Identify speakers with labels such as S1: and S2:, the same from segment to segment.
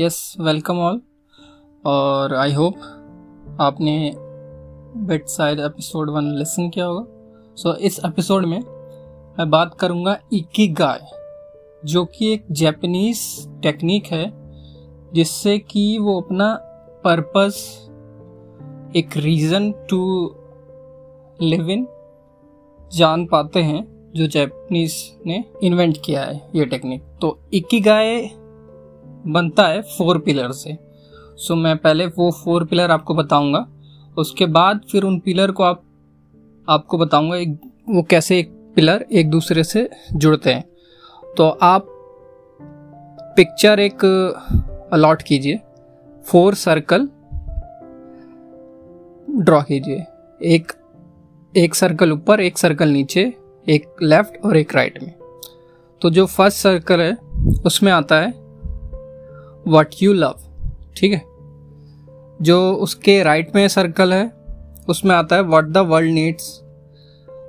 S1: Yes welcome all और I hope आपने बेट साइड एपिसोड वन लिसन किया होगा. सो so, इस एपिसोड में मैं बात करूँगा इक्की गाय जो कि एक जैपनीज टेक्निक है जिससे कि वो अपना पर्पस एक रीज़न टू लिव इन जान पाते हैं जो जैपनीज ने इन्वेंट किया है ये टेक्निक तो इक्की गाय बनता है फोर पिलर से। सो मैं पहले वो फोर पिलर आपको बताऊँगा। उसके बाद फिर उन पिलर को आप, आपको बताऊँगा एक, वो कैसे एक पिलर एक दूसरे से जुड़ते हैं। तो आप पिक्चर एक, अलॉट कीजिए। फोर सर्कल ड्रॉ कीजिए। एक एक सर्कल ऊपर, एक सर्कल नीचे, एक लेफ़्ट और एक राइट में। तो जो फ़र्स्ट सर्कल है, उसमें आता है वट यू लव ठीक है? जो उसके राइट में सर्कल है, उसमें आता है वट द वर्ल्ड नीड्स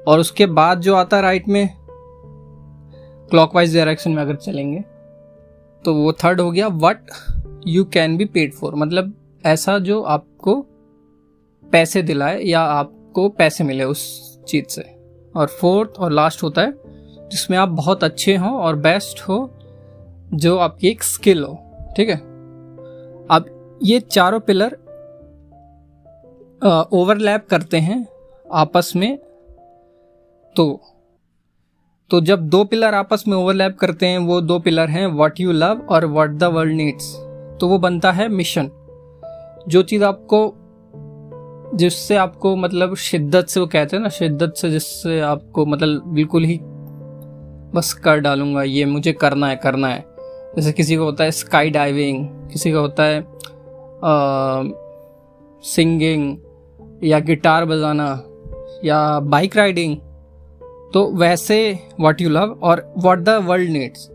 S1: और उसके बाद जो आता है राइट में क्लॉकवाइज डायरेक्शन में अगर चलेंगे तो वो थर्ड हो गया what you can be paid for मतलब ऐसा जो आपको पैसे दिलाए या आपको पैसे मिले उस चीज़ से। और फोर्थ और लास्ट होता है, जिसमें आप बहुत अच्छे हो और बेस्ट हो, जो आपकी एक स्किल हो। ठीक है? अब ये चारों पिलर ओवरलैप करते हैं आपस में तो तो जब दो पिलर आपस में ओवरलैप करते हैं, वो दो पिलर हैं व्हाट यू लव और व्हाट द वर्ल्ड नीड्स तो वो बनता है मिशन। जो चीज़ आपको, जिससे आपको मतलब शिद्दत से, वो कहते हैं ना, शिद्दत से जिससे आपको मतलब बिल्कुल ही बस कर डालूँगा, ये मुझे करना है करना है। जैसे किसी को होता है स्काई डाइविंग किसी का होता है सिंगिंग या गिटार बजाना, या बाइक राइडिंग तो वैसे व्हाट यू लव और व्हाट द वर्ल्ड नीड्स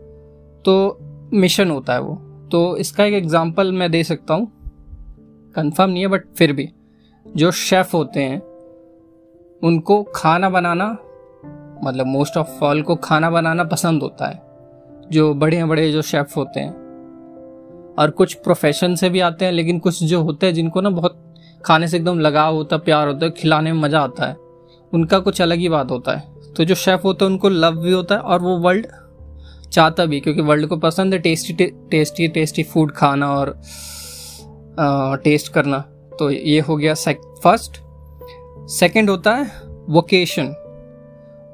S1: तो मिशन होता है वो। तो इसका एक एग्जांपल मैं दे सकता हूँ। कंफर्म नहीं है बट फिर भी। जो शेफ होते हैं, उनको खाना बनाना मतलब मोस्ट ऑफ़ ऑल को खाना बनाना पसंद होता है। जो बड़े बड़े जो शेफ होते हैं। और कुछ प्रोफेशन से भी आते हैं लेकिन कुछ जो होते हैं जिनको ना बहुत खाने से एकदम लगाव होता है प्यार होता है खिलाने में मज़ा आता है उनका कुछ अलग ही बात होता है। तो जो शेफ़ होता है उनको लव भी होता है और वो वर्ल्ड चाहता भी क्योंकि वर्ल्ड को पसंद है टेस्टी टेस्टी टेस्टी फ़ूड खाना और आ, टेस्ट करना। तो ये हो गया फ़र्स्ट सेकंड होता है वोकेशन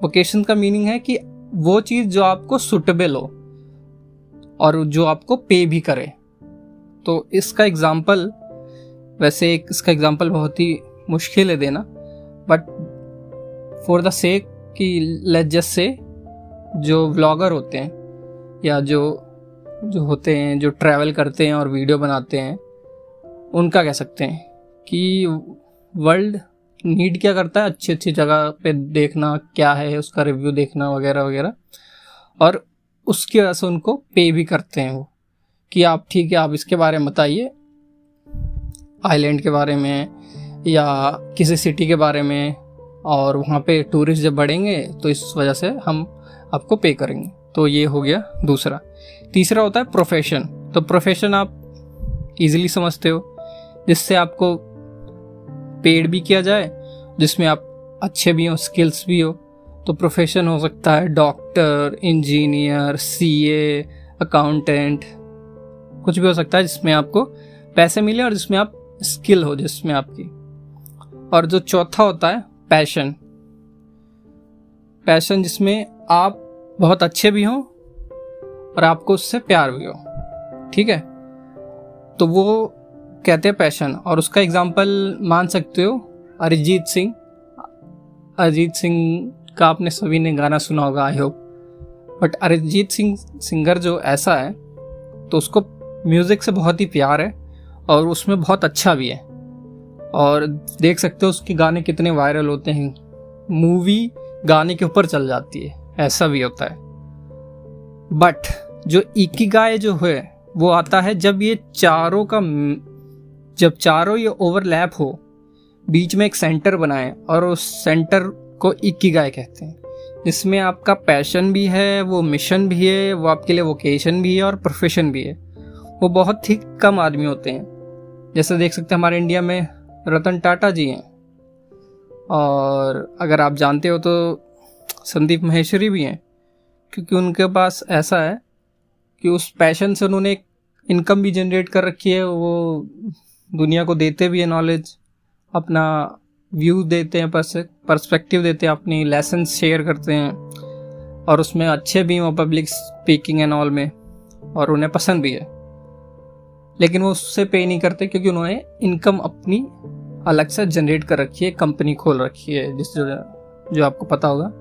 S1: वोकेशन का मीनिंग है कि वो चीज़ जो आपको सुटेबल हो। और जो आपको पे भी करे। तो इसका एग्ज़ाम्पल वैसे एक इसका एग्ज़ाम्पल बहुत ही मुश्किल है देना बट फॉर द सेक कि लेजस से जो व्लॉगर होते हैं, या जो जो होते हैं, जो ट्रैवल करते हैं और वीडियो बनाते हैं, उनका कह सकते हैं कि वर्ल्ड नीड क्या करता है? अच्छी अच्छी जगह पे देखना, क्या है उसका रिव्यू देखना, वगैरह वगैरह। और उसकी वजह से उनको पे भी करते हैं वो। कि आप ठीक है, आप इसके बारे में बताइए। आइलैंड के बारे में या किसी सिटी के बारे में। और वहाँ पे टूरिस्ट जब बढ़ेंगे तो इस वजह से हम आपको पे करेंगे। तो ये हो गया दूसरा। तीसरा होता है प्रोफेशन तो प्रोफेशन आप इजीली समझते हो। जिससे आपको पेड भी किया जाए, जिसमें आप अच्छे भी हो स्किल्स भी हो। तो प्रोफेशन हो सकता है डॉक्टर इंजीनियर सीए अकाउंटेंट कुछ भी हो सकता है जिसमें आपको पैसे मिले और जिसमें आप स्किल हो, जिसमें आपकी। और जो चौथा होता है पैशन पैशन जिसमें आप बहुत अच्छे भी हों और आपको उससे प्यार भी हो। ठीक है? तो वो कहते हैं पैशन और उसका एग्ज़ाम्पल मान सकते हो, अरिजीत सिंह। अरिजीत सिंह का आपने सभी ने गाना सुना होगा I hope but Arijit Singh, singer जो ऐसा है तो उसको म्यूज़िक से बहुत ही प्यार है और उसमें बहुत अच्छा भी है। और देख सकते हो उसके गाने कितने वायरल होते हैं। मूवी गाने के ऊपर चल जाती है, ऐसा भी होता है। बट जो गाय जो है, वो आता है जब ये चारों का जब चारों ये ओवरलैप हो, बीच में एक सेंटर बनाए और उस सेंटर को इक्की गाय कहते हैं। जिसमें आपका पैशन भी है, वो मिशन भी है, वो आपके लिए वोकेशन भी है और प्रोफेशन भी है। वो बहुत ही कम आदमी होते हैं। जैसे देख सकते हैं हमारे इंडिया में रतन टाटा जी हैं। और अगर आप जानते हो तो संदीप महेश्वरी भी हैं, क्योंकि उनके पास ऐसा है कि उस पैशन से उन्होंने इनकम भी जनरेट कर रखी है, वो दुनिया को देते भी है नॉलेज अपना व्यू देते हैं पर्सपेक्टिव देते हैं, अपनी लेसन शेयर करते हैं, और उसमें अच्छे भी हैं पब्लिक स्पीकिंग एंड ऑल में, और उन्हें पसंद भी है। लेकिन वो उससे पे नहीं करते क्योंकि उन्होंने इनकम अपनी अलग से जनरेट कर रखी है कंपनी खोल रखी है, जिस जो जो आपको पता होगा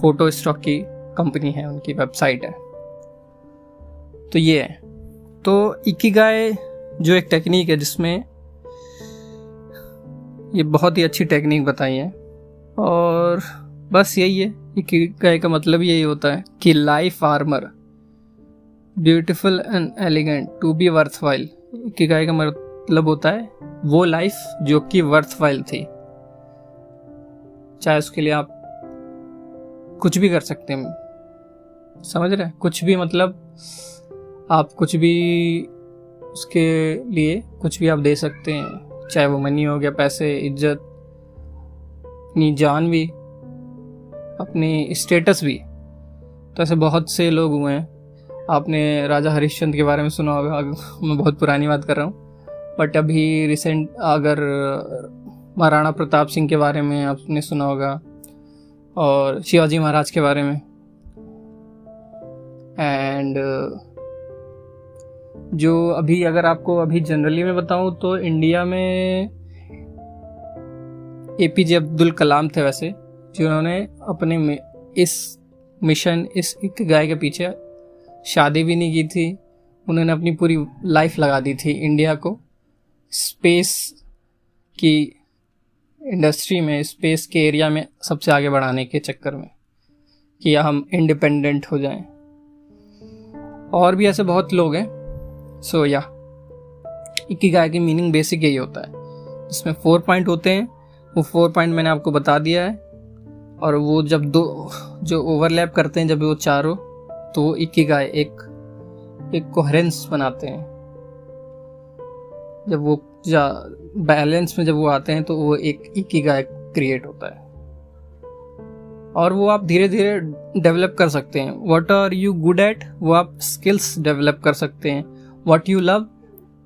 S1: फ़ोटो स्टॉक की कंपनी है, उनकी वेबसाइट है। तो ये है। तो इकिगाए जो एक टेक्निक है जिसमें ये बहुत ही अच्छी टेक्निक बताई है। और बस यही है इकिगाए का मतलब यही होता है कि life are more beautiful and elegant to be worthwhile ikigai का मतलब होता है, वो लाइफ जो कि वर्थ वाइल थी। चाहे उसके लिए आप कुछ भी कर सकते हैं। समझ रहे हैं? कुछ भी मतलब आप कुछ भी उसके लिए कुछ भी आप दे सकते हैं। चाहे वो मनी हो गया, पैसे, इज़्ज़त, अपनी जान भी, अपनी स्टेटस भी। तो ऐसे बहुत से लोग हुए हैं। आपने राजा हरिश्चंद्र के बारे में सुना होगा मैं बहुत पुरानी बात कर रहा हूँ। बट अभी रिसेंट अगर महाराणा प्रताप सिंह के बारे में आपने सुना होगा, और शिवाजी महाराज के बारे में। एंड जो अभी, अगर आपको अभी जनरली में बताऊँ तो इंडिया में ए पी जे अब्दुल कलाम थे वैसे, जिन्होंने अपने इस मिशन इस एक गाय के पीछे शादी भी नहीं की थी। उन्होंने अपनी पूरी लाइफ लगा दी थी इंडिया को। स्पेस की इंडस्ट्री में स्पेस के एरिया में सबसे आगे बढ़ाने के चक्कर में कि हम इंडिपेंडेंट हो जाएँ। और भी ऐसे बहुत लोग हैं सो या गाय की मीनिंग बेसिक यही होता है। इसमें फोर पॉइंट होते हैं। वो फोर पॉइंट मैंने आपको बता दिया है। और वो जब दो, जो ओवरलैप करते हैं, जब वो चारों तो वो गाय एक एक कोहरेंस बनाते हैं। जब वो जा बैलेंस में जब वो आते हैं तो वो एक गाय क्रिएट होता है। और वो आप धीरे धीरे डेवलप कर सकते हैं। What are you good at वो आप स्किल्स डेवलप कर सकते हैं। What you love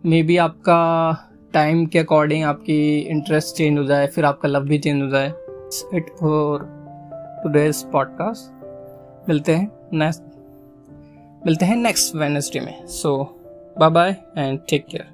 S1: maybe आपका टाइम के अकॉर्डिंग आपकी इंटरेस्ट चेंज हो जाए, फिर आपका लव भी चेंज हो जाए. इट फॉर टूडेज पॉडकास्ट मिलते हैं नेक्स्ट मिलते हैं नेक्स्ट वेनसडे में. So bye bye and take care